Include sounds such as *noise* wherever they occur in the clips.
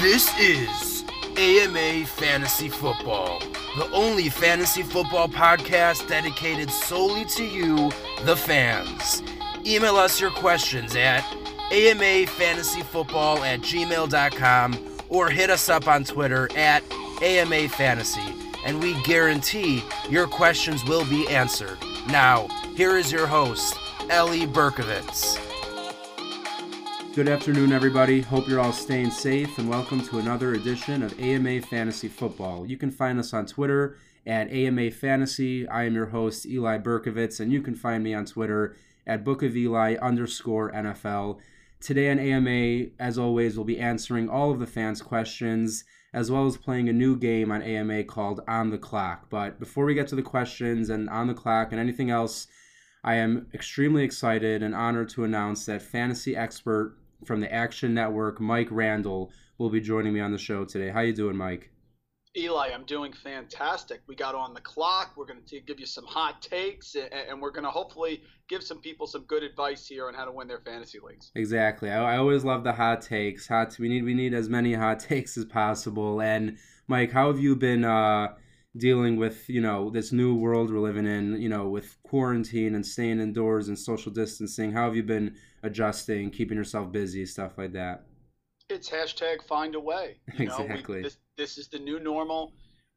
This is AMA Fantasy Football, the only fantasy football podcast dedicated solely to you, the fans. Email us your questions at amafantasyfootball at gmail.com or hit us up on Twitter at AMA Fantasy, and we guarantee your questions will be answered. Now, here is your host, Eli Berkovitz. Good afternoon, everybody. Hope you're all staying safe, and welcome to another edition of AMA Fantasy Football. You can find us on Twitter at AMA Fantasy. I am your host, Eli Berkovitz, and you can find me on Twitter at Book of Eli underscore NFL. Today on AMA, as always, we'll be answering all of the fans' questions, as well as playing a new game on AMA called On the Clock. But before we get to the questions and On the Clock and anything else, I am extremely excited and honored to announce that fantasy expert from the Action Network, Mike Randall, will be joining me on the show today. How you doing, Mike? Eli, I'm doing fantastic. We got on the clock. We're going to give you some hot takes, and we're going to hopefully give some people some good advice here on how to win their fantasy leagues. Exactly. I, I always love the hot takes. Hot. We need we need as many hot *laughs* takes as possible. And Mike, how have you been uh, dealing with you know this new world we're living in? You know, with quarantine and staying indoors and social distancing. How have you been adjusting, keeping yourself busy, stuff like that? It's hashtag find a way. *laughs* You exactly. We, this, this is the new normal.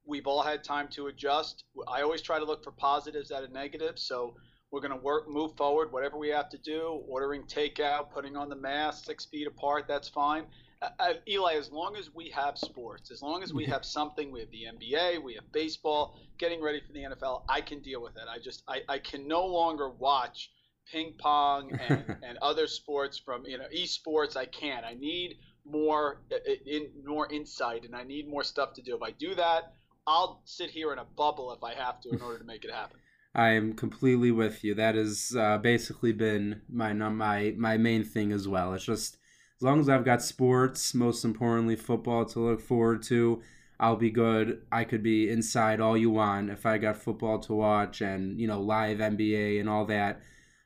We've all had time to adjust. I always try to look for positives out of negatives. So we're going to work, move forward, whatever we have to do. Ordering takeout, putting on the mask, six feet apart, that's fine. Uh, uh Eli, as long as we have sports, as long as we have something, we have the NBA, we have baseball, getting ready for the NFL, I can deal with it. I just, I, I can no longer watch ping pong *laughs* and, and other sports from you know esports. I can't. I need more uh, uh, in more insight, and I need more stuff to do. If I do that, I'll sit here in a bubble if I have to in order to make it happen. I am completely with you. That has uh, basically been my my my main thing as well. It's just as long as I've got sports, most importantly football to look forward to, I'll be good. I could be inside all you want if I got football to watch and you know live NBA and all that.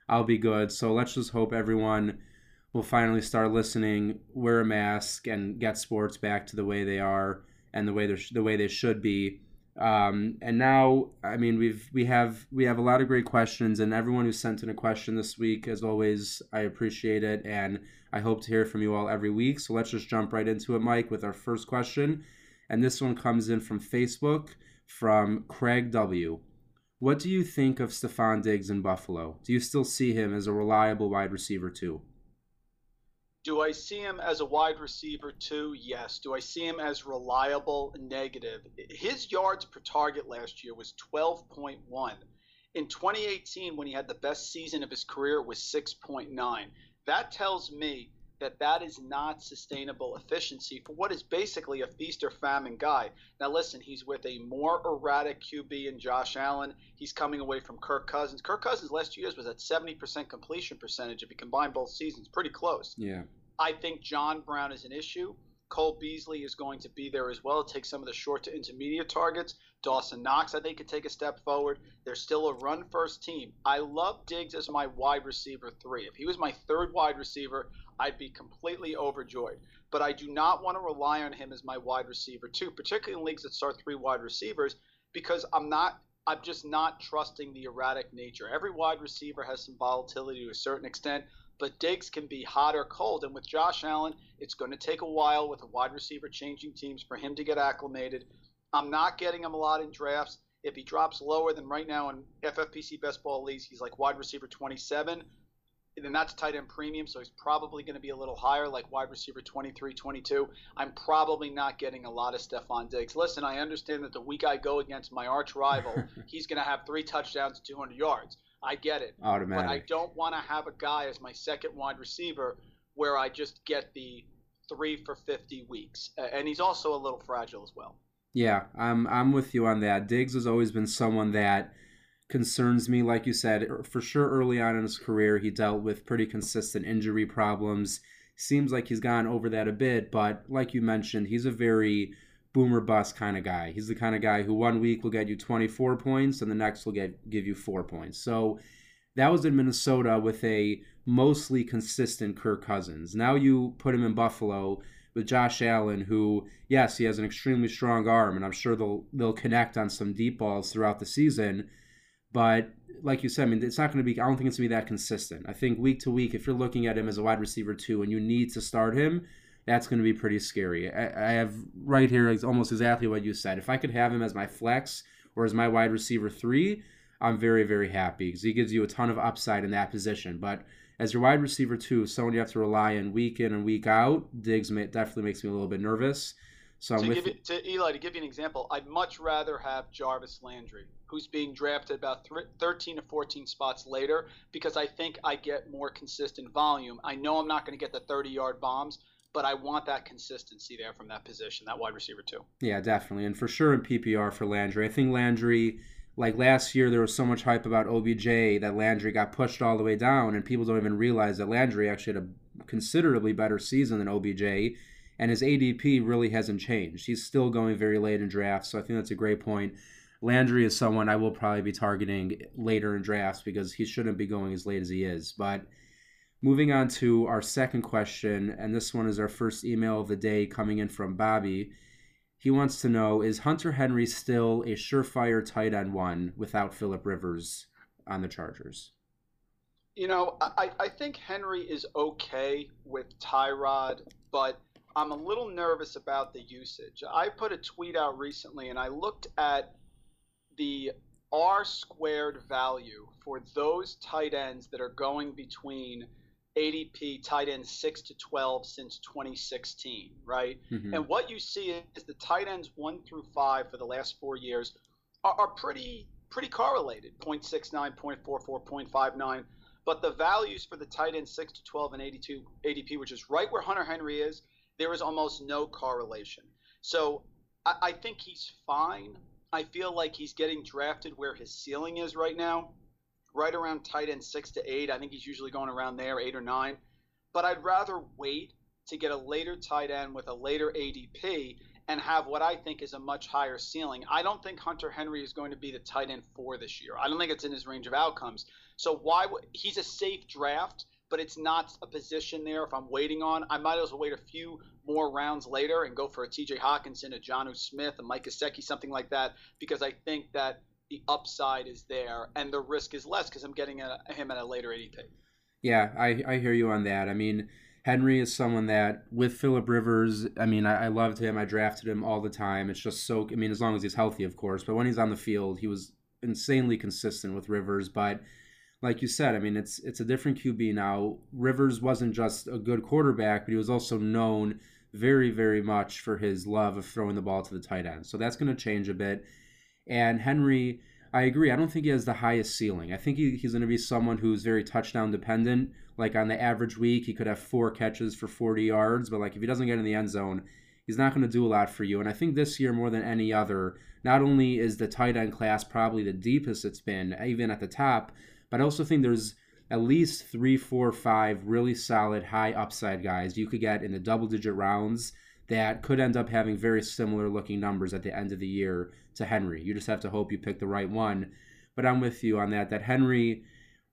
I'll be good. So let's just hope everyone will finally start listening, wear a mask, and get sports back to the way they are and the way they the way they should be. Um, and now, I mean, we've we have we have a lot of great questions, and everyone who sent in a question this week, as always, I appreciate it, and I hope to hear from you all every week. So let's just jump right into it, Mike, with our first question, and this one comes in from Facebook from Craig W. What do you think of Stefon Diggs in Buffalo? Do you still see him as a reliable wide receiver two? Do I see him as a wide receiver two? Yes. Do I see him as reliable? Negative. His yards per target last year was 12.1. In 2018, when he had the best season of his career, it was 6.9. That tells me that that is not sustainable efficiency for what is basically a feast or famine guy. Now, listen, he's with a more erratic QB in Josh Allen. He's coming away from Kirk Cousins. Kirk Cousins last two years was at 70% completion percentage if you combine both seasons. Pretty close. Yeah. I think John Brown is an issue. Cole Beasley is going to be there as well. Take some of the short to intermediate targets. Dawson Knox, I think, could take a step forward. They're still a run first team. I love Diggs as my wide receiver three. If he was my third wide receiver, I'd be completely overjoyed. But I do not want to rely on him as my wide receiver two, particularly in leagues that start three wide receivers, because I'm not I'm just not trusting the erratic nature. Every wide receiver has some volatility to a certain extent, but Diggs can be hot or cold. And with Josh Allen, it's going to take a while with a wide receiver changing teams for him to get acclimated. I'm not getting him a lot in drafts. If he drops lower than right now in FFPC best ball leagues, he's like wide receiver 27 and that's tight end premium, so he's probably going to be a little higher, like wide receiver 23, 22. I'm probably not getting a lot of Stefon Diggs. Listen, I understand that the week I go against my arch rival, *laughs* he's going to have three touchdowns 200 yards. I get it. Automatic. But I don't want to have a guy as my second wide receiver where I just get the three for 50 weeks. And he's also a little fragile as well. Yeah, I'm, I'm with you on that. Diggs has always been someone that – concerns me. Like you said, er, for sure, early on in his career, he dealt with pretty consistent injury problems. Seems like he's gone over that a bit, but like you mentioned, he's a very boomer bust kind of guy. He's the kind of guy who one week will get you 24 points and the next will get give you four points. So that was in Minnesota with a mostly consistent Kirk Cousins. Now you put him in Buffalo with Josh Allen, who yes, he has an extremely strong arm, and I'm sure they'll they'll connect on some deep balls throughout the season. But like you said, I mean, it's not going to be. I don't think it's going to be that consistent. I think week to week, if you're looking at him as a wide receiver two, and you need to start him, that's going to be pretty scary. I, I have right here is almost exactly what you said. If I could have him as my flex or as my wide receiver three, I'm very very happy because he gives you a ton of upside in that position. But as your wide receiver two, someone you have to rely on week in and week out, Diggs may, definitely makes me a little bit nervous. So to, with, give it, to Eli, to give you an example, I'd much rather have Jarvis Landry, who's being drafted about th- 13 to 14 spots later, because I think I get more consistent volume. I know I'm not going to get the 30 yard bombs, but I want that consistency there from that position, that wide receiver two. Yeah, definitely, and for sure in PPR for Landry. I think Landry, like last year, there was so much hype about OBJ that Landry got pushed all the way down, and people don't even realize that Landry actually had a considerably better season than OBJ and his ADP really hasn't changed. He's still going very late in drafts, so I think that's a great point. Landry is someone I will probably be targeting later in drafts because he shouldn't be going as late as he is. But moving on to our second question, and this one is our first email of the day coming in from Bobby. He wants to know Is Hunter Henry still a surefire tight end one without Philip Rivers on the Chargers? You know, I, I think Henry is okay with Tyrod, but I'm a little nervous about the usage. I put a tweet out recently and I looked at the R squared value for those tight ends that are going between ADP tight ends 6 to 12 since 2016, right? Mm-hmm. And what you see is the tight ends 1 through 5 for the last 4 years are, are pretty pretty correlated, 0.69, 0.44, 0.59, but the values for the tight ends 6 to 12 and 82 ADP, which is right where Hunter Henry is, there is almost no correlation. So I, I think he's fine. I feel like he's getting drafted where his ceiling is right now, right around tight end six to eight. I think he's usually going around there, eight or nine. But I'd rather wait to get a later tight end with a later ADP and have what I think is a much higher ceiling. I don't think Hunter Henry is going to be the tight end four this year. I don't think it's in his range of outcomes. So why would he's a safe draft? But it's not a position there if I'm waiting on. I might as well wait a few more rounds later and go for a TJ Hockenson, a Jonnu Smith, a Mike Gesicki, something like that, because I think that the upside is there and the risk is less because I'm getting a, him at a later ADP. Yeah, I, I hear you on that. I mean, Henry is someone that with Philip Rivers, I mean, I, I loved him. I drafted him all the time. It's just so, I mean, as long as he's healthy, of course, but when he's on the field, he was insanely consistent with Rivers. But like you said, I mean, it's it's a different QB now. Rivers wasn't just a good quarterback, but he was also known very, very much for his love of throwing the ball to the tight end. So that's going to change a bit. And Henry, I agree. I don't think he has the highest ceiling. I think he, he's going to be someone who's very touchdown dependent. Like on the average week, he could have four catches for 40 yards, but like if he doesn't get in the end zone, he's not going to do a lot for you. And I think this year, more than any other, not only is the tight end class probably the deepest it's been, even at the top, but I also think there's at least three, four, five really solid high upside guys you could get in the double digit rounds that could end up having very similar looking numbers at the end of the year to Henry. You just have to hope you pick the right one. But I'm with you on that. That Henry,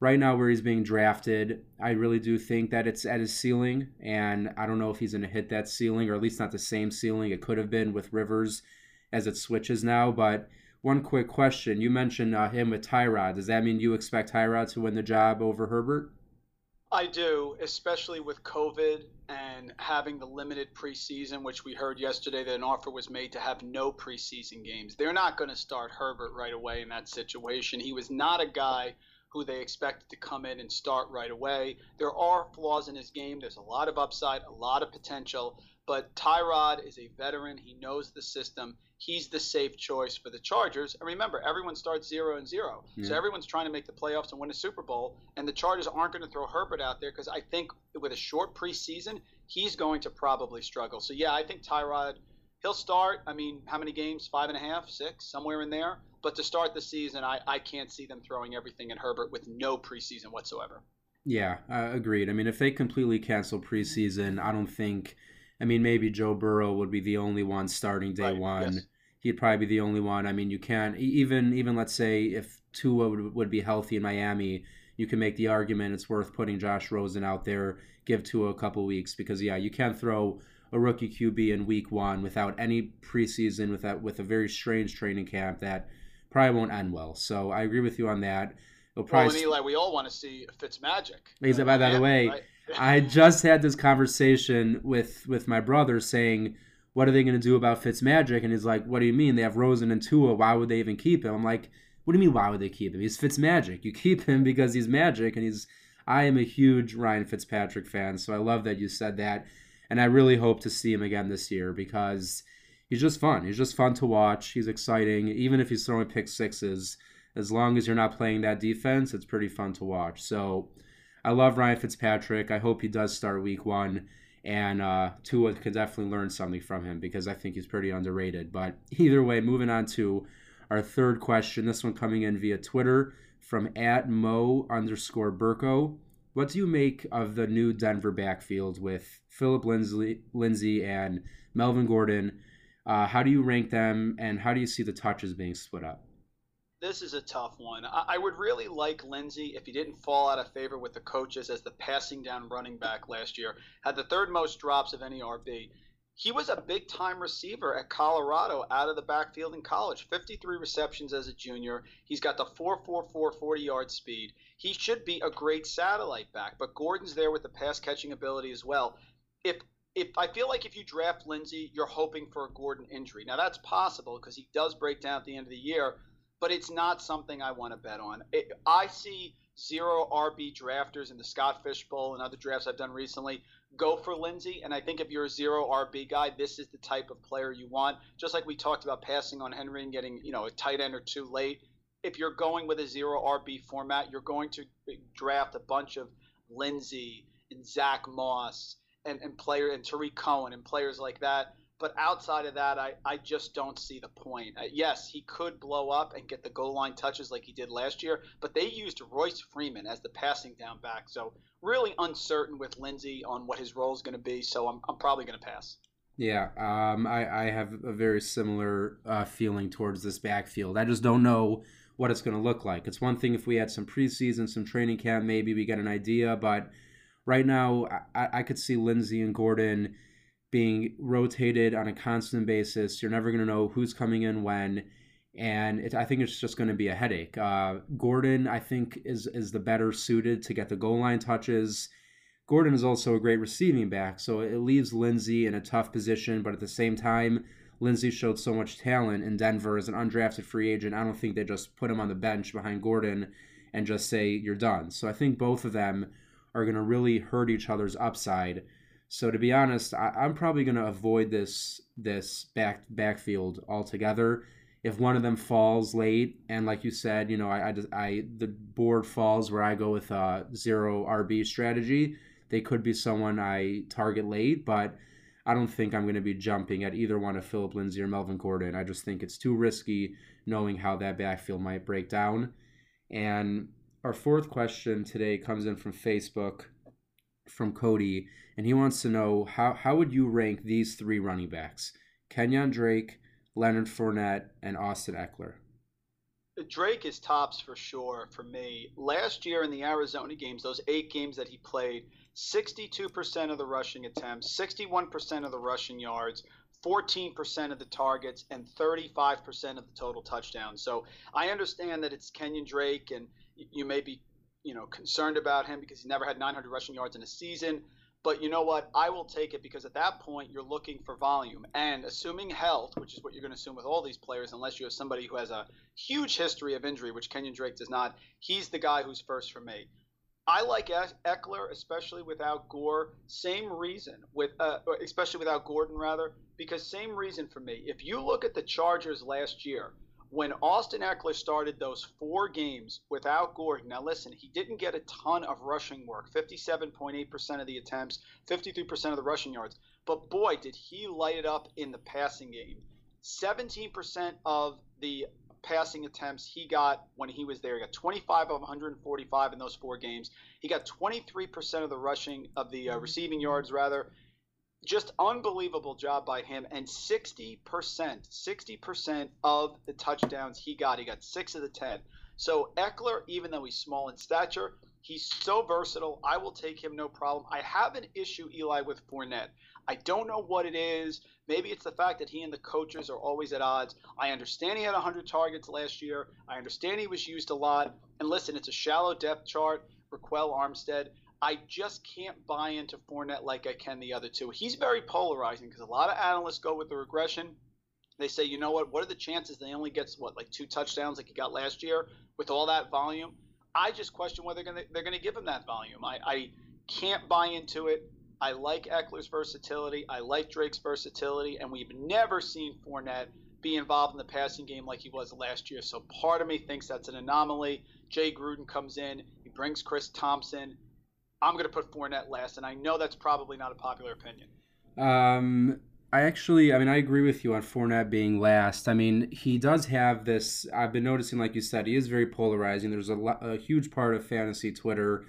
right now where he's being drafted, I really do think that it's at his ceiling. And I don't know if he's going to hit that ceiling, or at least not the same ceiling it could have been with Rivers as it switches now. But one quick question. You mentioned uh, him with Tyrod. Does that mean you expect Tyrod to win the job over Herbert? I do, especially with COVID and having the limited preseason, which we heard yesterday that an offer was made to have no preseason games. They're not going to start Herbert right away in that situation. He was not a guy who they expected to come in and start right away. There are flaws in his game. There's a lot of upside, a lot of potential, but Tyrod is a veteran. He knows the system he's the safe choice for the Chargers. And remember, everyone starts zero and zero, yeah. so everyone's trying to make the playoffs and win a Super Bowl. And the Chargers aren't going to throw Herbert out there because I think with a short preseason, he's going to probably struggle. So yeah, I think Tyrod. He'll start. I mean, how many games? Five and a half, six, somewhere in there. But to start the season, I, I can't see them throwing everything at Herbert with no preseason whatsoever. Yeah, uh, agreed. I mean, if they completely cancel preseason, I don't think. I mean, maybe Joe Burrow would be the only one starting day right. one. Yes he'd probably be the only one. I mean, you can't even even let's say if Tua would, would be healthy in Miami, you can make the argument it's worth putting Josh Rosen out there, give Tua a couple weeks because yeah, you can't throw a rookie QB in week one without any preseason, without with a very strange training camp that probably won't end well. So I agree with you on that. It'll probably well, and Eli, we all want to see Fitz magic. Exactly. By the way, right? I just had this conversation with with my brother saying, "What are they going to do about Fitz magic?" And he's like, "What do you mean? They have Rosen and Tua. Why would they even keep him?" I'm like, "What do you mean? Why would they keep him? He's Fitz magic. You keep him *laughs* because he's magic, and he's." I am a huge Ryan Fitzpatrick fan, so I love that you said that, and I really hope to see him again this year because he's just fun. He's just fun to watch. He's exciting, even if he's throwing pick sixes as long as you're not playing that defense, it's pretty fun to watch. So I love Ryan Fitzpatrick. I hope he does start week one. And uh, Tua could definitely learn something from him because I think he's pretty underrated. But either way, moving on to our third question. This one coming in via Twitter from at Mo underscore Burko. What do you make of the new Denver backfield with Philip Lindsay, Lindsay and Melvin Gordon? Uh, how do you rank them, and how do you see the touches being split up? this is a tough one. I, I, would really like Lindsay if he didn't fall out of favor with the coaches as the passing down running back last year. Had the third most drops of any RB. He was a big time receiver at Colorado out of the backfield in college. 53 receptions as a junior. He's got the 4.44 40 yard speed. He should be a great satellite back, but Gordon's there with the pass catching ability as well. If if I feel like if you draft Lindsay, you're hoping for a Gordon injury. Now that's possible because he does break down at the end of the year but it's not something I want to bet on. It, I see zero RB drafters in the Scott Fish Bowl and other drafts I've done recently go for Lindsay, And I think if you're a zero RB guy, this is the type of player you want. Just like we talked about passing on Henry and getting, you know, a tight end or two late. If you're going with a zero RB format, you're going to draft a bunch of Lindsay and Zach Moss and, and player and Tarik Cohen and players like that but outside of that, I, I just don't see the point. Uh, yes, he could blow up and get the goal line touches like he did last year, but they used Royce Freeman as the passing down back. So really uncertain with Lindsay on what his role is going to be. So I'm, I'm probably going to pass. Yeah, um, I, I have a very similar uh, feeling towards this backfield. I just don't know what it's going to look like. It's one thing if we had some preseason, some training camp, maybe we get an idea, but right now I, I could see Lindsay and Gordon – being rotated on a constant basis. You're never going to know who's coming in when, and it, I think it's just going to be a headache. Uh, Gordon, I think, is is the better suited to get the goal line touches. Gordon is also a great receiving back, so it leaves Lindsay in a tough position. But at the same time, Lindsay showed so much talent in Denver as an undrafted free agent. I don't think they just put him on the bench behind Gordon and just say you're done. So I think both of them are going to really hurt each other's upside. So to be honest, I, am probably going to avoid this this back backfield altogether. If one of them falls late, and like you said, you know, I, I, I the board falls where I go with a zero RB strategy, they could be someone I target late, but I don't think I'm going to be jumping at either one of Philip Lindsay or Melvin Gordon. I just think it's too risky knowing how that backfield might break down. And our fourth question today comes in from Facebook from Cody, and he wants to know how, how would you rank these three running backs? Kenyon Drake, Leonard Fournette, and Austin Ekeler. Drake is tops for sure for me. Last year in the Arizona games, those eight games that he played, 62% of the rushing attempts, 61% of the rushing yards, 14% of the targets, and 35% of the total touchdowns. So I understand that it's Kenyon Drake, and you may be you know concerned about him because he never had 900 rushing yards in a season. But you know what? I will take it because at that point you're looking for volume. And assuming health, which is what you're going to assume with all these players, unless you have somebody who has a huge history of injury, which Kenyon Drake does not, he's the guy who's first for me. I like Ekeler, especially without Gore. Same reason, with uh, especially without Gordon, rather, because same reason for me. If you look at the Chargers last year, when Austin Ekeler started those four games without Gordon, now listen, he didn't get a ton of rushing work 57.8% of the attempts, 53% of the rushing yards. But boy, did he light it up in the passing game. 17% of the passing attempts he got when he was there. He got 25 of 145 in those four games. He got 23% of the rushing of the uh, receiving yards rather just unbelievable job by him and 60% 60% of the touchdowns he got he got 6 of the 10 so Ekeler, even though he's small in stature He's so versatile. I will take him no problem. I have an issue, Eli, with Fournette. I don't know what it is. Maybe it's the fact that he and the coaches are always at odds. I understand he had 100 targets last year. I understand he was used a lot. And listen, it's a shallow depth chart. Ryquell Armstead. I just can't buy into Fournette like I can the other two. He's very polarizing because a lot of analysts go with the regression. They say, you know what? What are the chances he only gets what like two touchdowns like he got last year with all that volume? I just question whether they're going to they're going to give him that volume. I, I can't buy into it. I like Ekeler's versatility. I like Drake's versatility, and we've never seen Fournette be involved in the passing game like he was last year. So part of me thinks that's an anomaly. Jay Gruden comes in, he brings Chris Thompson. I'm going to put Fournette last, and I know that's probably not a popular opinion. Um, I actually, I mean, I agree with you on Fournette being last. I mean, he does have this. I've been noticing, like you said, he is very polarizing. There's a, a huge part of fantasy Twitter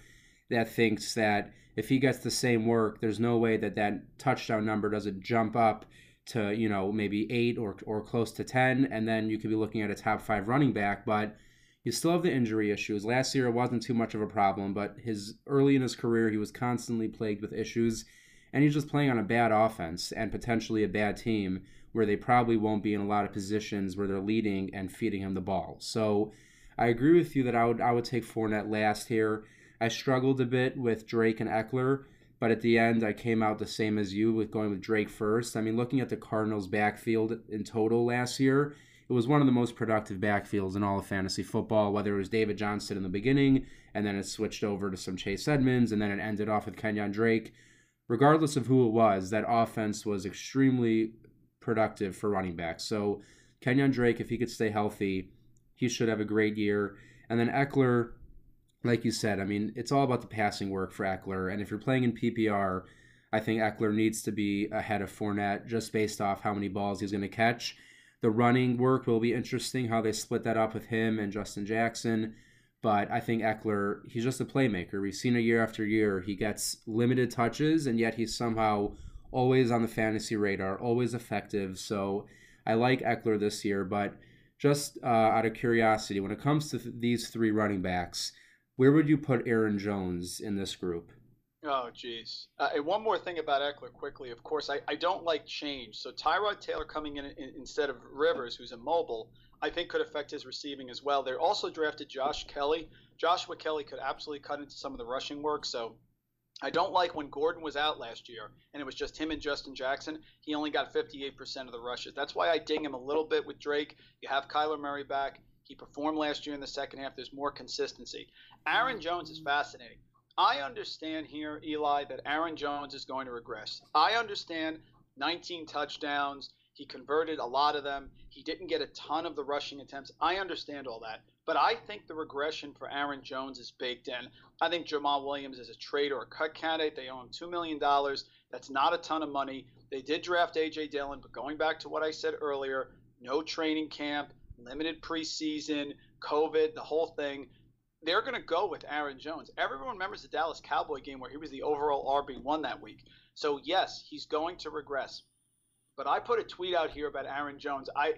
that thinks that if he gets the same work, there's no way that that touchdown number doesn't jump up to you know maybe eight or or close to ten, and then you could be looking at a top five running back, but. You still have the injury issues. Last year it wasn't too much of a problem, but his early in his career he was constantly plagued with issues and he's just playing on a bad offense and potentially a bad team where they probably won't be in a lot of positions where they're leading and feeding him the ball. So I agree with you that I would I would take Fournette last here. I struggled a bit with Drake and Ekeler, but at the end I came out the same as you with going with Drake first. I mean, looking at the Cardinals' backfield in total last year, it was one of the most productive backfields in all of fantasy football, whether it was David Johnson in the beginning and then it switched over to some Chase Edmonds and then it ended off with Kenyon Drake regardless of who it was, that offense was extremely productive for running backs. So Kenyon Drake, if he could stay healthy, he should have a great year. And then Ekeler, like you said, I mean, it's all about the passing work for Ekeler. And if you're playing in PPR, I think Ekeler needs to be ahead of Fournette just based off how many balls he's going to catch. The running work will be interesting, how they split that up with him and Justin Jackson. But I think Ekeler, he's just a playmaker. We've seen it year after year. He gets limited touches, and yet he's somehow always on the fantasy radar, always effective. So I like Ekeler this year. But just uh, out of curiosity, when it comes to th- these three running backs, where would you put Aaron Jones in this group? Oh, geez. Uh, and one more thing about Ekeler quickly. Of course, I, I don't like change. So Tyrod Taylor coming in, in instead of Rivers, who's immobile, I think could affect his receiving as well. They also drafted Josh Kelley. Joshua Kelley could absolutely cut into some of the rushing work. So I don't like when Gordon was out last year and it was just him and Justin Jackson. He only got 58% of the rushes. That's why I ding him a little bit with Drake. You have Kyler Murray back. He performed last year in the second half. There's more consistency. Aaron Jones is fascinating. I understand here, Eli, that Aaron Jones is going to regress. I understand 19 touchdowns. He converted a lot of them. He didn't get a ton of the rushing attempts. I understand all that. But I think the regression for Aaron Jones is baked in. I think Jamaal Williams is a trade or a cut candidate. They owe him $2 million. That's not a ton of money. They did draft A.J. Dillon, but going back to what I said earlier, no training camp, limited preseason, COVID, the whole thing. They're going to go with Aaron Jones. Everyone remembers the Dallas Cowboy game where he was the overall RB1 that week. So, yes, he's going to regress. But I put a tweet out here about Aaron Jones. I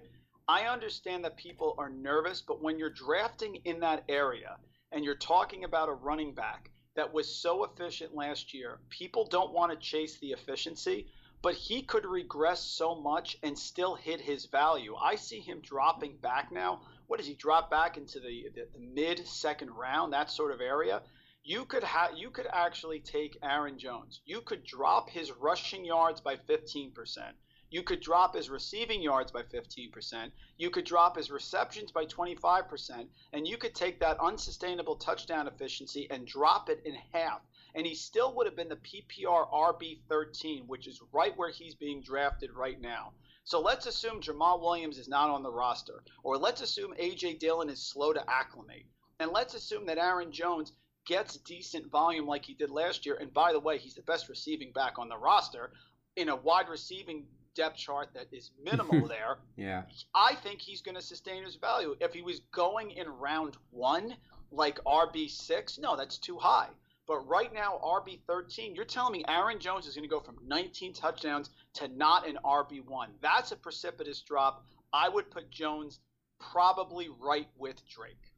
I understand that people are nervous, but when you're drafting in that area and you're talking about a running back that was so efficient last year, people don't want to chase the efficiency, but he could regress so much and still hit his value. I see him dropping back now. What does he drop back into the, the, the mid second round, that sort of area? You could have you could actually take Aaron Jones. You could drop his rushing yards by 15%. You could drop his receiving yards by 15%. You could drop his receptions by 25%. And you could take that unsustainable touchdown efficiency and drop it in half. And he still would have been the PPR RB 13, which is right where he's being drafted right now. So let's assume Jamaal Williams is not on the roster, or let's assume A.J. Dillon is slow to acclimate. And let's assume that Aaron Jones gets decent volume like he did last year. And by the way, he's the best receiving back on the roster in a wide receiving depth chart that is minimal *laughs* there. yeah. I think he's going to sustain his value. If he was going in round one, like RB6, no, that's too high. But right now, RB13, you're telling me Aaron Jones is going to go from 19 touchdowns to not an RB1. That's a precipitous drop. I would put Jones probably right with Drake.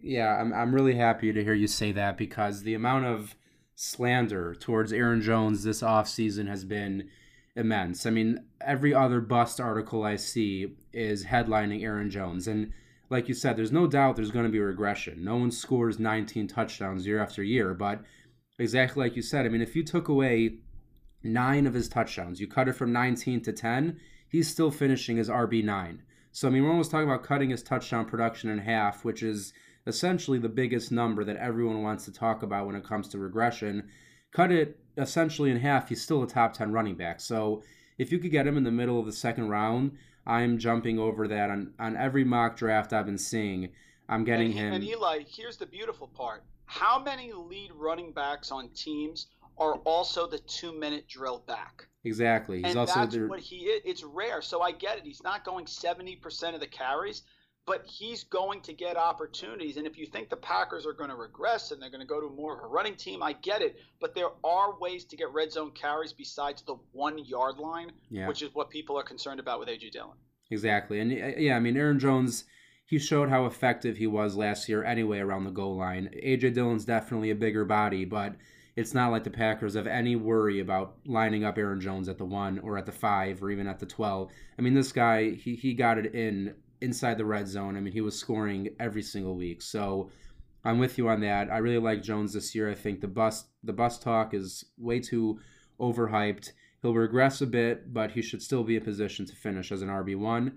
Yeah, I'm I'm really happy to hear you say that because the amount of slander towards Aaron Jones this offseason has been immense. I mean, every other bust article I see is headlining Aaron Jones. And like you said, there's no doubt there's going to be regression. No one scores 19 touchdowns year after year. But exactly like you said, I mean, if you took away nine of his touchdowns, you cut it from 19 to 10, he's still finishing as RB9. So, I mean, we're almost talking about cutting his touchdown production in half, which is essentially the biggest number that everyone wants to talk about when it comes to regression. Cut it essentially in half, he's still a top 10 running back. So if you could get him in the middle of the second round, I'm jumping over that on, on every mock draft I've been seeing. I'm getting and, him. And Eli, here's the beautiful part. How many lead running backs on teams are also the two minute drill back? Exactly. He's and also that's what he is. It's rare. So I get it. He's not going 70% of the carries, but he's going to get opportunities. And if you think the Packers are going to regress and they're going to go to more of a running team, I get it. But there are ways to get red zone carries besides the one yard line, yeah. which is what people are concerned about with A.J. Dillon. Exactly. And uh, yeah, I mean, Aaron Jones, he showed how effective he was last year anyway around the goal line. A.J. Dillon's definitely a bigger body, but it's not like the Packers have any worry about lining up Aaron Jones at the one or at the five or even at the 12. I mean, this guy, he, he got it in inside the red zone. I mean, he was scoring every single week. So I'm with you on that. I really like Jones this year. I think the bus the bus talk is way too overhyped. He'll regress a bit, but he should still be in position to finish as an RB1.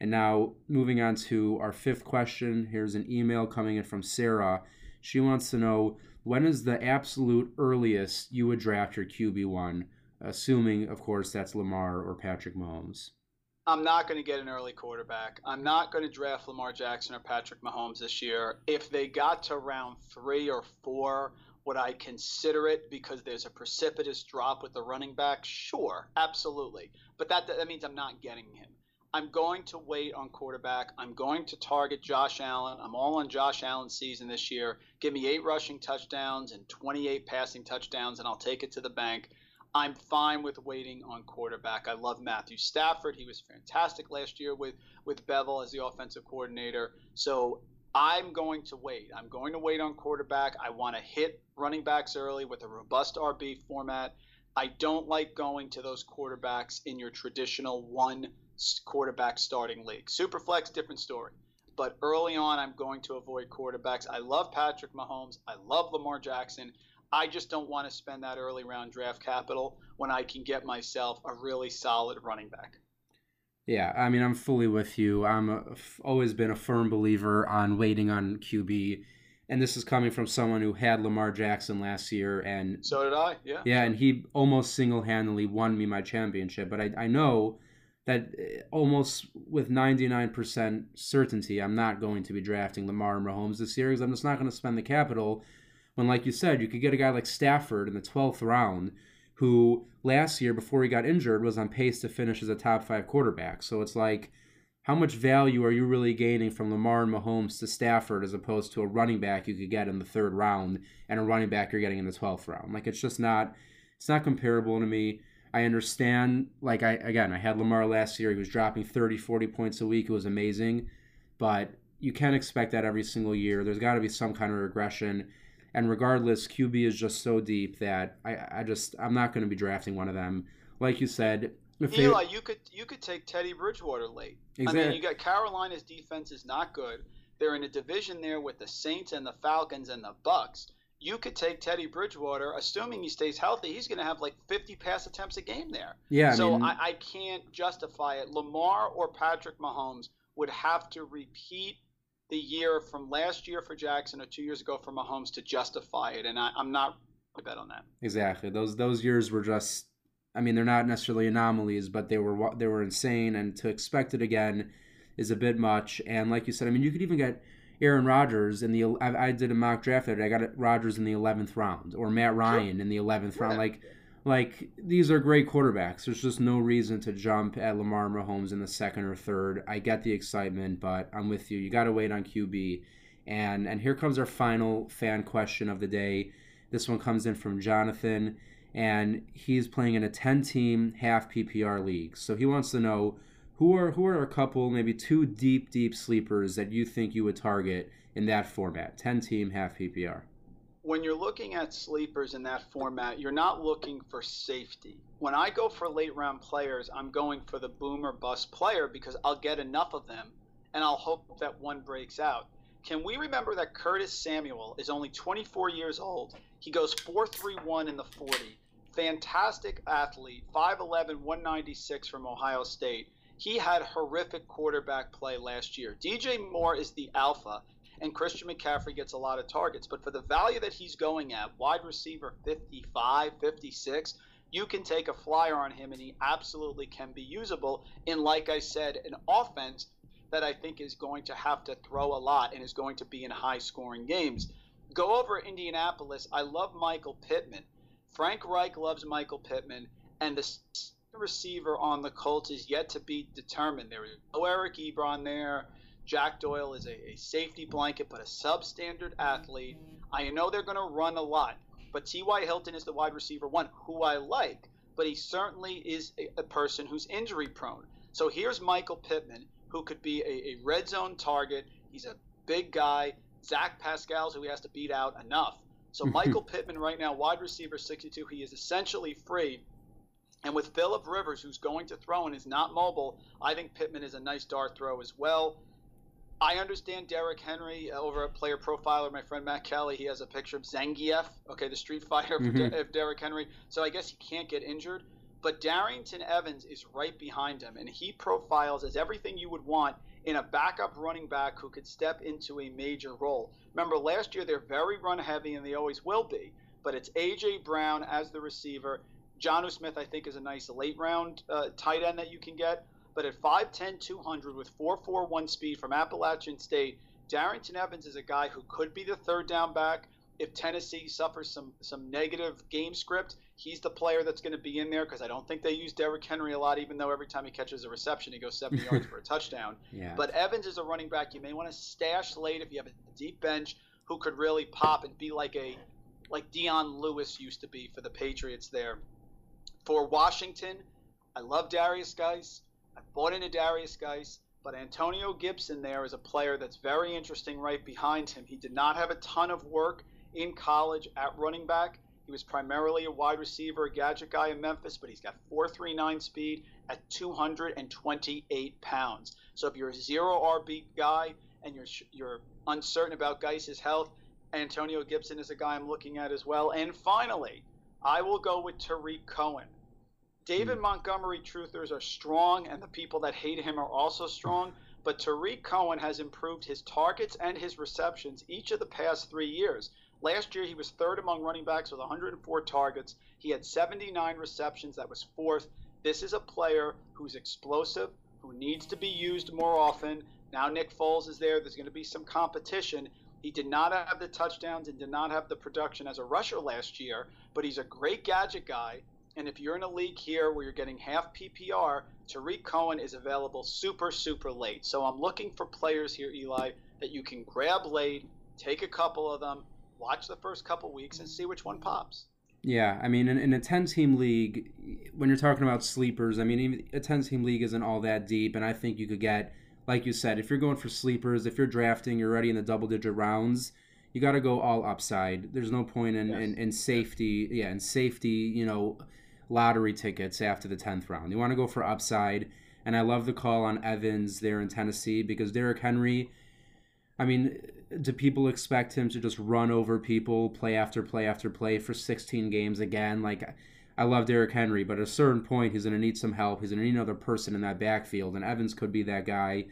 And now moving on to our fifth question. Here's an email coming in from Sarah. She wants to know when is the absolute earliest you would draft your QB1, assuming, of course, that's Lamar or Patrick Mahomes. I'm not going to get an early quarterback. I'm not going to draft Lamar Jackson or Patrick Mahomes this year. If they got to round three or four, would I consider it because there's a precipitous drop with the running back? Sure, absolutely. But that, that means I'm not getting him. I'm going to wait on quarterback. I'm going to target Josh Allen. I'm all on Josh Allen's season this year. Give me eight rushing touchdowns and 28 passing touchdowns, and I'll take it to the bank. I'm fine with waiting on quarterback. I love Matthew Stafford. He was fantastic last year with with Bevell as the offensive coordinator. So I'm going to wait. I'm going to wait on quarterback. I want to hit running backs early with a robust RB format. I don't like going to those quarterbacks in your traditional one quarterback starting league. Superflex, different story. But early on, I'm going to avoid quarterbacks. I love Patrick Mahomes. I love Lamar Jackson. I just don't want to spend that early round draft capital when I can get myself a really solid running back. Yeah, I mean, I'm fully with you. I'm a, always been a firm believer on waiting on QB, and this is coming from someone who had Lamar Jackson last year, and so did I. Yeah, yeah, and he almost single handedly won me my championship. But I, I know that eh, almost with 99% certainty, I'm not going to be drafting Lamar and Mahomes this year because I'm just not going to spend the capital when, like you said, you could get a guy like Stafford in the 12th round who last year, before he got injured, was on pace to finish as a top five quarterback. So it's like, how much value are you really gaining from Lamar and Mahomes to Stafford as opposed to a running back you could get in the third round and a running back you're getting in the 12th round? Like, it's just not, it's not comparable to me. I understand, like, I, again, I had Lamar last year. He was dropping 30, 40 points a week. It was amazing. But you can't expect that every single year. There's got to be some kind of regression. And regardless, QB is just so deep that I, I just I'm not going to be drafting one of them. Like you said, if Eli, they, you could you could take Teddy Bridgewater late. Exactly. I mean, you got Carolina's defense is not good. They're in a division there with the Saints and the Falcons and the Bucks. You could take Teddy Bridgewater, assuming he stays healthy. He's going to have like 50 pass attempts a game there. Yeah. So I, mean, I, I can't justify it. Lamar or Patrick Mahomes would have to repeat the year from last year for Jackson or two years ago for Mahomes to justify it, and I, am not a bet on that. Exactly. Those those years were just. I mean, they're not necessarily anomalies, but they were they were insane, and to expect it again is a bit much. And like you said, I mean, you could even get Aaron Rodgers in the. I, I did a mock draft there. I got Rodgers in the eleventh round, or Matt Ryan sure. in the eleventh round. Like like these are great quarterbacks. There's just no reason to jump at Lamar Mahomes in the second or third. I get the excitement, but I'm with you. You got to wait on QB. And and here comes our final fan question of the day. This one comes in from Jonathan, and he's playing in a 10-team half PPR league. So he wants to know who are who are a couple, maybe two deep deep sleepers that you think you would target in that format 10 team, half PPR. When you're looking at sleepers in that format, you're not looking for safety. When I go for late round players, I'm going for the boomer bust player because I'll get enough of them and I'll hope that one breaks out. Can we remember that Curtis Samuel is only 24 years old? He goes 4.31 in the 40. Fantastic athlete, 5'11, 196 from Ohio State. He had horrific quarterback play last year. DJ Moore is the alpha, and Christian McCaffrey gets a lot of targets. But for the value that he's going at, wide receiver 55, 56, you can take a flyer on him, and he absolutely can be usable in, like I said, an offense that I think is going to have to throw a lot and is going to be in high scoring games. Go over Indianapolis. I love Michael Pittman. Frank Reich loves Michael Pittman, and the receiver on the Colts is yet to be determined. There is no Eric Ebron there. Jack Doyle is a, a safety blanket, but a substandard athlete. I know they're going to run a lot, but T.Y. Hilton is the wide receiver one, who I like, but he certainly is a, a person who's injury prone. So here's Michael Pittman who could be a, a red zone target. He's a big guy. Zach Pascal's who he has to beat out enough. So *laughs* Michael Pittman right now, wide receiver 62, he is essentially free. And with Philip Rivers, who's going to throw and is not mobile, I think Pittman is a nice dart throw as well. I understand Derrick Henry uh, over at Player Profiler. My friend Matt Kelley, he has a picture of Zangief, okay, the Street Fighter mm-hmm. of Derrick Henry. So I guess he can't get injured. But Darrynton Evans is right behind him, and he profiles as everything you would want in a backup running back who could step into a major role. Remember, last year they're very run heavy, and they always will be. But it's A.J. Brown as the receiver. Jonnu Smith, I think, is a nice late round uh, tight end that you can get. But at 5'10, 200 with 4'4'1 speed from Appalachian State, Darrynton Evans is a guy who could be the third down back if Tennessee suffers some some negative game script, he's the player that's going to be in there because I don't think they use Derrick Henry a lot, even though every time he catches a reception, he goes 70 *laughs* yards for a touchdown. Yeah. But Evans is a running back you may want to stash late if you have a deep bench who could really pop and be like a like Dion Lewis used to be for the Patriots there. For Washington, I love Derrius Guice. I bought into Derrius Guice. But Antonio Gibson there is a player that's very interesting right behind him. He did not have a ton of work in college at running back. He was primarily a wide receiver, a gadget guy in Memphis, but he's got 4.39 speed at 228 pounds. So if you're a zero RB guy and you're you're uncertain about Guice's health, Antonio Gibson is a guy I'm looking at as well. And finally, I will go with Tarik Cohen. David hmm. Montgomery truthers are strong, and the people that hate him are also strong. But Tarik Cohen has improved his targets and his receptions each of the past three years. Last year, he was third among running backs with 104 targets. He had 79 receptions. That was fourth. This is a player who's explosive, who needs to be used more often. Now Nick Foles is there. There's going to be some competition. He did not have the touchdowns and did not have the production as a rusher last year, but he's a great gadget guy. And if you're in a league here where you're getting half PPR, Tarik Cohen is available super, super late. So I'm looking for players here, Eli, that you can grab late, take a couple of them, watch the first couple weeks and see which one pops. Yeah, I mean, in, in a 10 team league, when you're talking about sleepers, I mean, a 10 team league isn't all that deep. And I think you could get, like you said, if you're going for sleepers, if you're drafting, you're already in the double digit rounds, you got to go all upside. There's no point in, yes. in, in, safety, yeah, in safety, you know, lottery tickets after the 10th round. You want to go for upside. And I love the call on Evans there in Tennessee because Derrick Henry, I mean, do people expect him to just run over people play after play after play for 16 games again? Like, I love Derrick Henry, but at a certain point, he's going to need some help. He's going to need another person in that backfield, and Evans could be that guy.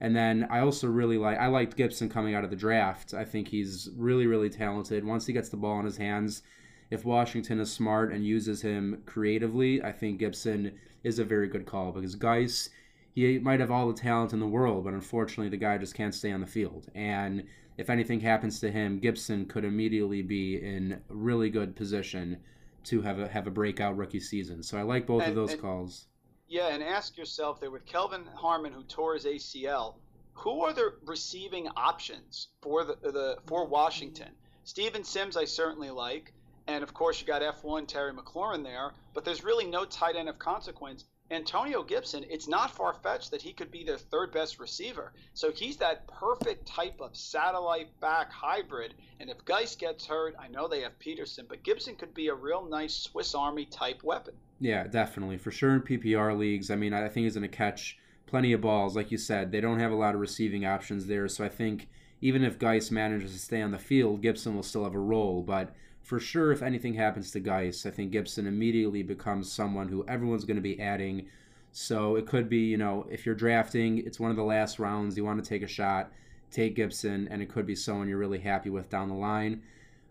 And then I also really like I liked Gibson coming out of the draft. I think he's really really talented. Once he gets the ball in his hands, if Washington is smart and uses him creatively, I think Gibson is a very good call because Guice he might have all the talent in the world, but unfortunately, the guy just can't stay on the field. And if anything happens to him, Gibson could immediately be in really good position to have a have a breakout rookie season. So I like both and, of those and, calls. Yeah, and ask yourself there with Kelvin Harmon, who tore his ACL, who are the receiving options for the, the for Washington? Steven Sims, I certainly like, and of course you got F1 Terry McLaurin there, but there's really no tight end of consequence Antonio Gibson, it's not far fetched that he could be their third best receiver. So he's that perfect type of satellite back hybrid. And if Guice gets hurt, I know they have Peterson, but Gibson could be a real nice Swiss Army type weapon. Yeah, definitely. For sure in PPR leagues. I mean, I think he's going to catch plenty of balls. Like you said, they don't have a lot of receiving options there. So I think even if Guice manages to stay on the field, Gibson will still have a role. But for sure, if anything happens to Guice, I think Gibson immediately becomes someone who everyone's going to be adding. So it could be, you know, if you're drafting, it's one of the last rounds, you want to take a shot, take Gibson, and it could be someone you're really happy with down the line.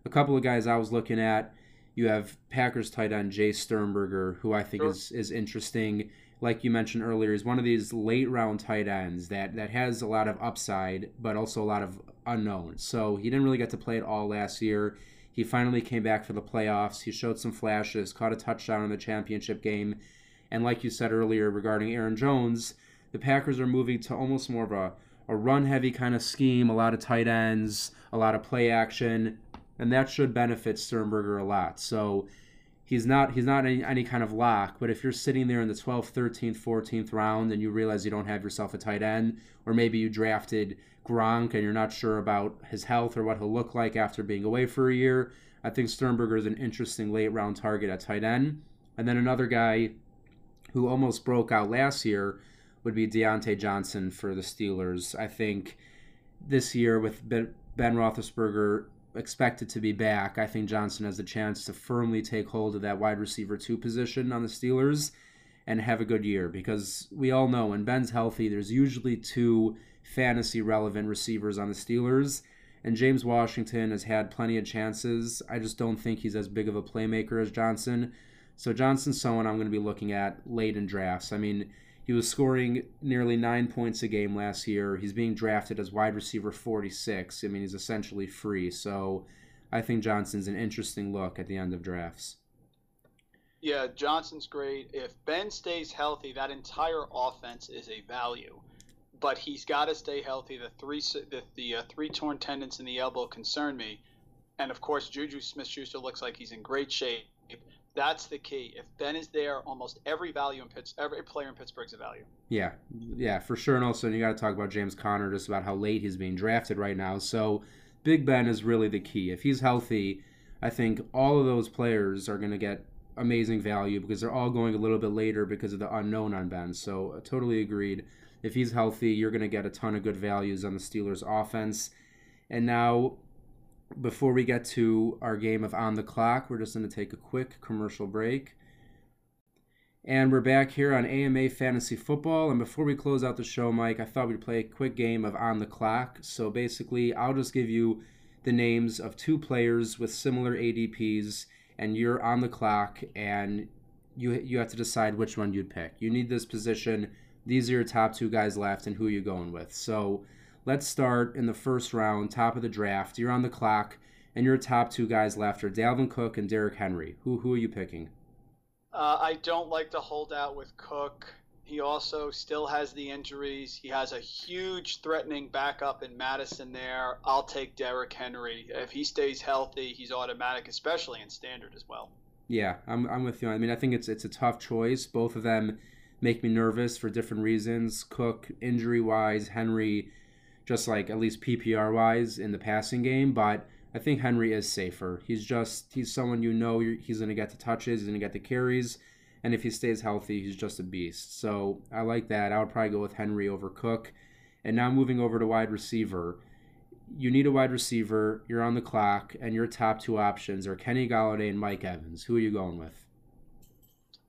A couple of guys I was looking at, you have Packers tight end Jace Sternberger, who I think sure. is, is interesting. Like you mentioned earlier, he's one of these late round tight ends that, that has a lot of upside, but also a lot of unknown. So he didn't really get to play it all last year. He finally came back for the playoffs. He showed some flashes, caught a touchdown in the championship game. And like you said earlier regarding Aaron Jones, the Packers are moving to almost more of a, a run heavy kind of scheme, a lot of tight ends, a lot of play action, and that should benefit Sternberger a lot. So he's not he's not any, any kind of lock, but if you're sitting there in the 12th, 13th, 14th round and you realize you don't have yourself a tight end, or maybe you drafted Gronk and you're not sure about his health or what he'll look like after being away for a year, I think Sternberger is an interesting late round target at tight end. And then another guy who almost broke out last year would be Diontae Johnson for the Steelers. I think this year with Ben Roethlisberger expected to be back, I think Johnson has the chance to firmly take hold of that wide receiver two position on the Steelers and have a good year because we all know when Ben's healthy, there's usually two fantasy relevant receivers on the Steelers. And James Washington has had plenty of chances. I just don't think he's as big of a playmaker as Johnson. So Johnson's someone I'm going to be looking at late in drafts. I mean, he was scoring nearly nine points a game last year. He's being drafted as wide receiver 46. I mean, he's essentially free. So I think Johnson's an interesting look at the end of drafts. Yeah, Johnson's great. If Ben stays healthy, that entire offense is a value but he's got to stay healthy. The three the, the uh, three torn tendons in the elbow concern me, and of course Juju Smith-Schuster looks like he's in great shape. That's the key. If Ben is there, almost every value in Pitts, every player in Pittsburgh's a value. Yeah, yeah, for sure. And also, you got to talk about James Conner, just about how late he's being drafted right now. So, Big Ben is really the key. If he's healthy, I think all of those players are going to get amazing value because they're all going a little bit later because of the unknown on Ben. So, totally agreed. If he's healthy, you're going to get a ton of good values on the Steelers' offense. And now, before we get to our game of On the Clock, we're just going to take a quick commercial break. And we're back here on AMA Fantasy Football. And before we close out the show, Mike, I thought we'd play a quick game of On the Clock. So basically, I'll just give you the names of two players with similar ADPs, and you're on the clock, and you you have to decide which one you'd pick. You need this position these are your top two guys left and who are you're going with. So let's start in the first round, top of the draft. You're on the clock, and your top two guys left are Dalvin Cook and Derrick Henry. Who who are you picking? Uh, I don't like to hold out with Cook. He also still has the injuries. He has a huge threatening backup in Mattison there. I'll take Derrick Henry. If he stays healthy, he's automatic, especially in standard as well. Yeah, I'm, I'm with you. I mean, I think it's it's a tough choice. Both of them make me nervous for different reasons. Cook, injury wise, Henry, just like at least PPR wise in the passing game. But I think Henry is safer. He's just, he's someone you know he's going to get the touches, he's going to get the carries. And if he stays healthy, he's just a beast. So I like that. I would probably go with Henry over Cook. And now moving over to wide receiver. You need a wide receiver. You're on the clock, and your top two options are Kenny Golladay and Mike Evans. Who are you going with?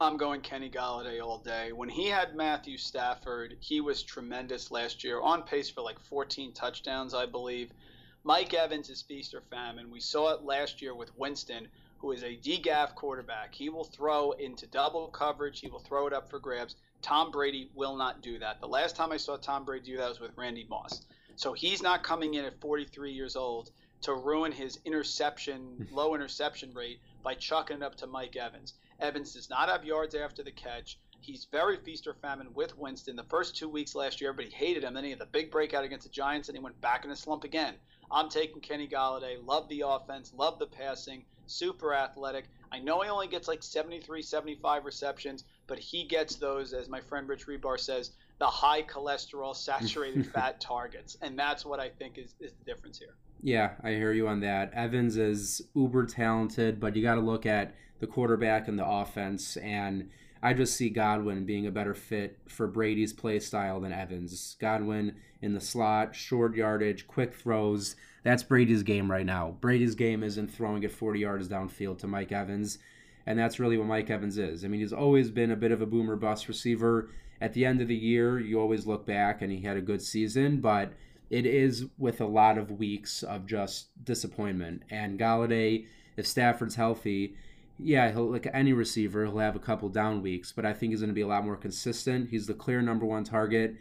I'm going Kenny Golladay all day. When he had Matthew Stafford, he was tremendous last year, on pace for like 14 touchdowns, I believe. Mike Evans is feast or famine. We saw it last year with Winston, who is a DGAF quarterback. He will throw into double coverage, he will throw it up for grabs. Tom Brady will not do that. The last time I saw Tom Brady do that was with Randy Moss. So he's not coming in at 43 years old to ruin his interception, *laughs* low interception rate by chucking it up to Mike Evans. Evans does not have yards after the catch. He's very feast or famine with Winston. The first two weeks last year, everybody hated him. Then he had the big breakout against the Giants, and he went back in a slump again. I'm taking Kenny Golladay. Love the offense, love the passing, super athletic. I know he only gets like 73, 75 receptions, but he gets those, as my friend Rich Rebar says, the high cholesterol, saturated *laughs* fat targets. And that's what I think is, is the difference here. Yeah, I hear you on that. Evans is uber talented, but you got to look at the quarterback and the offense. And I just see Godwin being a better fit for Brady's play style than Evans. Godwin in the slot, short yardage, quick throws. That's Brady's game right now. Brady's game isn't throwing it 40 yards downfield to Mike Evans. And that's really what Mike Evans is. I mean, he's always been a bit of a boomer bust receiver. At the end of the year, you always look back and he had a good season, but it is with a lot of weeks of just disappointment. And Golladay, if Stafford's healthy, yeah, he'll like any receiver, he'll have a couple down weeks, but I think he's going to be a lot more consistent. He's the clear number one target,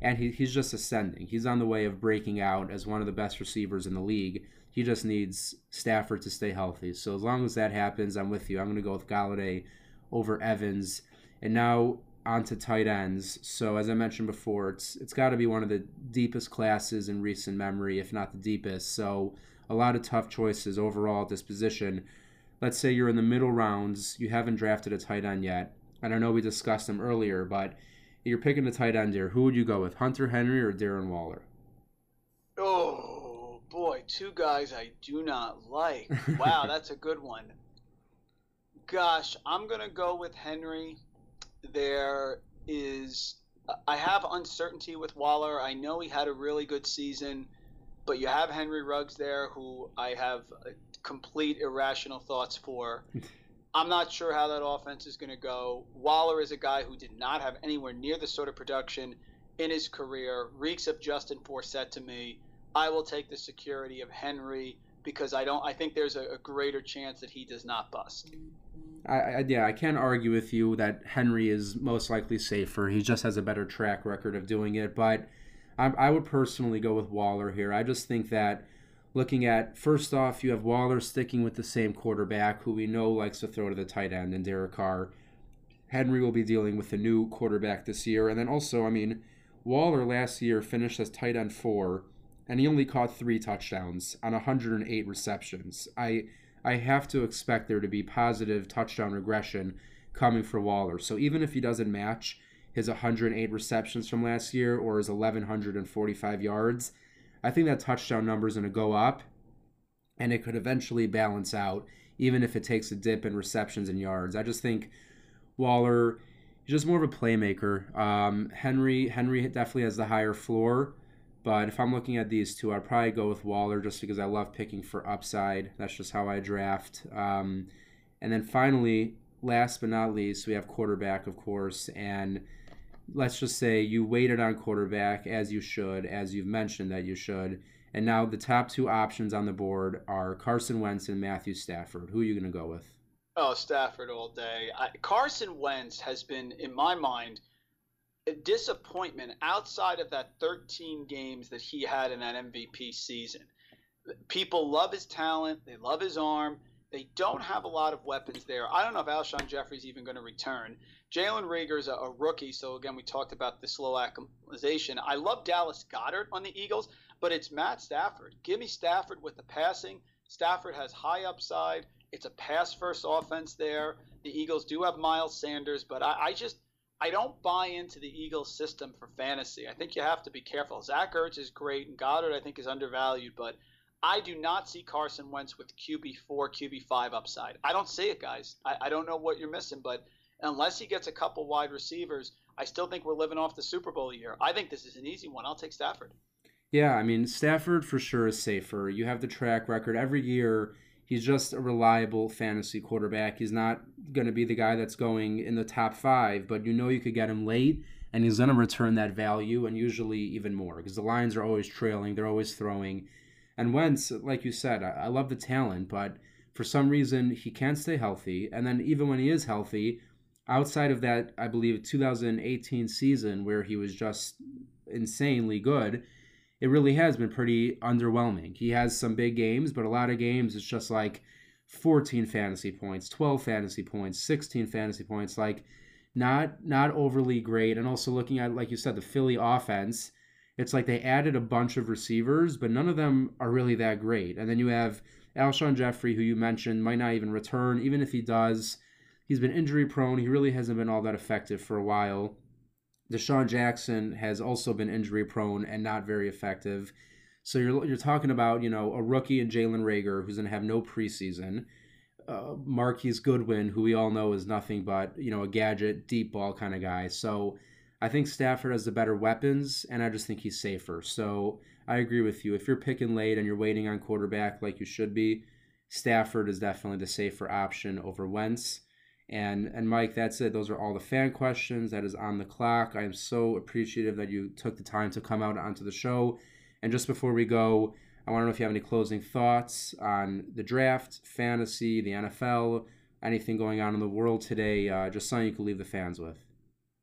and he, he's just ascending. He's on the way of breaking out as one of the best receivers in the league. He just needs Stafford to stay healthy. So as long as that happens, I'm with you. I'm going to go with Golladay over Evans. And now onto tight ends. So as I mentioned before, it's it's got to be one of the deepest classes in recent memory, if not the deepest. So a lot of tough choices overall at this position let's say you're in the middle rounds, you haven't drafted a tight end yet, and I know we discussed them earlier, but you're picking a tight end here. Who would you go with, Hunter Henry or Darren Waller? Oh boy, two guys I do not like. Wow, *laughs* that's a good one. Gosh, I'm gonna go with Henry. There is, I have uncertainty with Waller. I know he had a really good season, but you have Henry Ruggs there, who I have complete irrational thoughts for. I'm not sure how that offense is going to go. Waller is a guy who did not have anywhere near the sort of production in his career. Reeks of Justin Forsett to me. I will take the security of Henry because I don't. I think there's a, a greater chance that he does not bust. I, I, yeah, I can't argue with you that Henry is most likely safer. He just has a better track record of doing it. But I, I would personally go with Waller here. I just think that looking at first off, you have Waller sticking with the same quarterback who we know likes to throw to the tight end, and Derek Carr. Henry will be dealing with a new quarterback this year, and then also, I mean, Waller last year finished as tight end four, and he only caught three touchdowns on 108 receptions. I I have to expect there to be positive touchdown regression coming for Waller. So even if he doesn't match his 108 receptions from last year or his 1145 yards, I think that touchdown number is going to go up and it could eventually balance out, even if it takes a dip in receptions and yards. I just think Waller is just more of a playmaker. Um, Henry Henry definitely has the higher floor, but if I'm looking at these two, I'd probably go with Waller just because I love picking for upside. That's just how I draft. Um, and then finally, last but not least, we have quarterback, of course, and let's just say you waited on quarterback as you should, as you've mentioned that you should, and now the top two options on the board are Carson Wentz and Matthew Stafford. Who are you going to go with? Oh, Stafford all day. I, Carson Wentz has been, in my mind, a disappointment outside of that 13 games that he had in that MVP season. People love his talent, they love his arm. They don't have a lot of weapons there. I don't know if Alshon Jeffery's even going to return. Jalen Reagor's a, a rookie, so again, we talked about the slow acclimatization. I love Dallas Goedert on the Eagles, but it's Matt Stafford. Give me Stafford with the passing. Stafford has high upside. It's a pass first offense there. The Eagles do have Miles Sanders, but I, I just I don't buy into the Eagles system for fantasy. I think you have to be careful. Zach Ertz is great, and Goddard I think is undervalued, but I do not see Carson Wentz with QB four, QB five upside. I don't see it, guys. I, I don't know what you're missing, but unless he gets a couple wide receivers, I still think we're living off the Super Bowl year. I think this is an easy one. I'll take Stafford. Yeah, I mean, Stafford for sure is safer. You have the track record every year. He's just a reliable fantasy quarterback. He's not going to be the guy that's going in the top five, but you know you could get him late, and he's going to return that value and usually even more because the Lions are always trailing, they're always throwing. And Wentz, like you said, I, I love the talent, but for some reason he can't stay healthy. And then even when he is healthy, outside of that, I believe 2018 season where he was just insanely good, it really has been pretty underwhelming. He has some big games, but a lot of games it's just like 14 fantasy points, 12 fantasy points, 16 fantasy points, like not not overly great. And also looking at like you said the Philly offense, it's like they added a bunch of receivers, but none of them are really that great. And then you have Alshon Jeffery, who you mentioned, might not even return. Even if he does, he's been injury prone. He really hasn't been all that effective for a while. DeSean Jackson has also been injury prone and not very effective. So you're you're talking about you know a rookie and Jalen Reagor who's going to have no preseason. Uh, Marquise Goodwin, who we all know is nothing but you know a gadget deep ball kind of guy. So I think Stafford has the better weapons, and I just think he's safer. So I agree with you. If you're picking late and you're waiting on quarterback like you should be, Stafford is definitely the safer option over Wentz. And and Mike, that's it. Those are all the fan questions. That is on the clock. I am so appreciative that you took the time to come out onto the show. And just before we go, I want to know if you have any closing thoughts on the draft, fantasy, the NFL, anything going on in the world today. Uh, just something you can leave the fans with.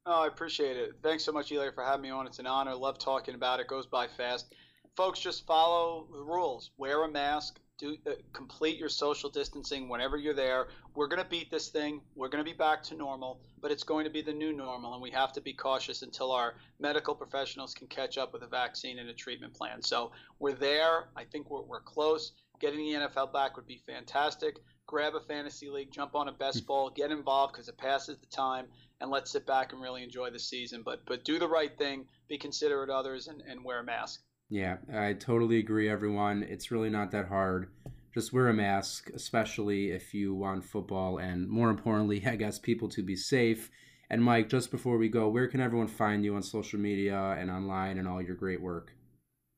Oh, I appreciate it. Thanks so much, Eli, for having me on. It's an honor. Love talking about it. Goes by fast. Folks, just follow the rules. Wear a mask. Do uh, complete your social distancing whenever you're there. We're going to beat this thing. We're going to be back to normal, but it's going to be the new normal, and we have to be cautious until our medical professionals can catch up with a vaccine and a treatment plan. So we're there. I think we're, we're close. Getting the NFL back would be fantastic. Grab a fantasy league, jump on a best hmm. ball, get involved because it passes the time and let's sit back and really enjoy the season. But but do the right thing, be considerate of others, and, and wear a mask. Yeah, I totally agree, everyone. It's really not that hard. Just wear a mask, especially if you want football, and more importantly, *laughs* I guess people to be safe. And Mike, just before we go, where can everyone find you on social media and online and all your great work?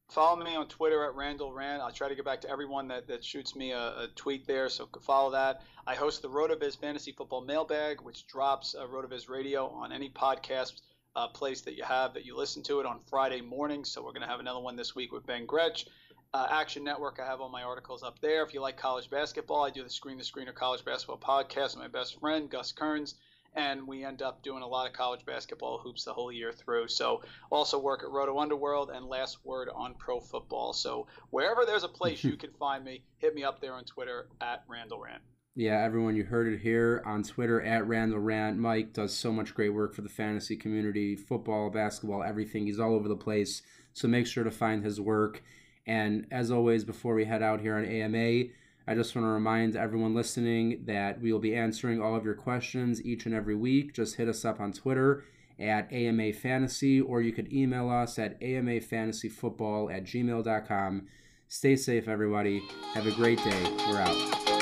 Follow me on Twitter at Randle Rant. I'll try to get back to everyone that, that shoots me a, a tweet there, so follow that. I host the RotoViz Fantasy Football Mailbag, which drops uh, RotoViz Radio on any podcast uh, place that you have that you listen to it on Friday morning. So we're going to have another one this week with Ben Gretch. Uh, Action Network, I have all my articles up there. If you like college basketball, I do the Screen the Screener College Basketball Podcast with my best friend, Gus Kearns and we end up doing a lot of college basketball hoops the whole year through. So also work at Roto Underworld and Last Word on Pro Football. So wherever there's a place *laughs* you can find me, hit me up there on Twitter at Randle Rant. Yeah, everyone, you heard it here on Twitter at Randle Rant. Mike does so much great work for the fantasy community, football, basketball, everything. He's all over the place. So make sure to find his work. And as always, before we head out here on AMA, I just want to remind everyone listening that we will be answering all of your questions each and every week. Just hit us up on Twitter at AMA Fantasy, or you could email us at amafantasyfootball at gmail.com. Stay safe, everybody. Have a great day. We're out.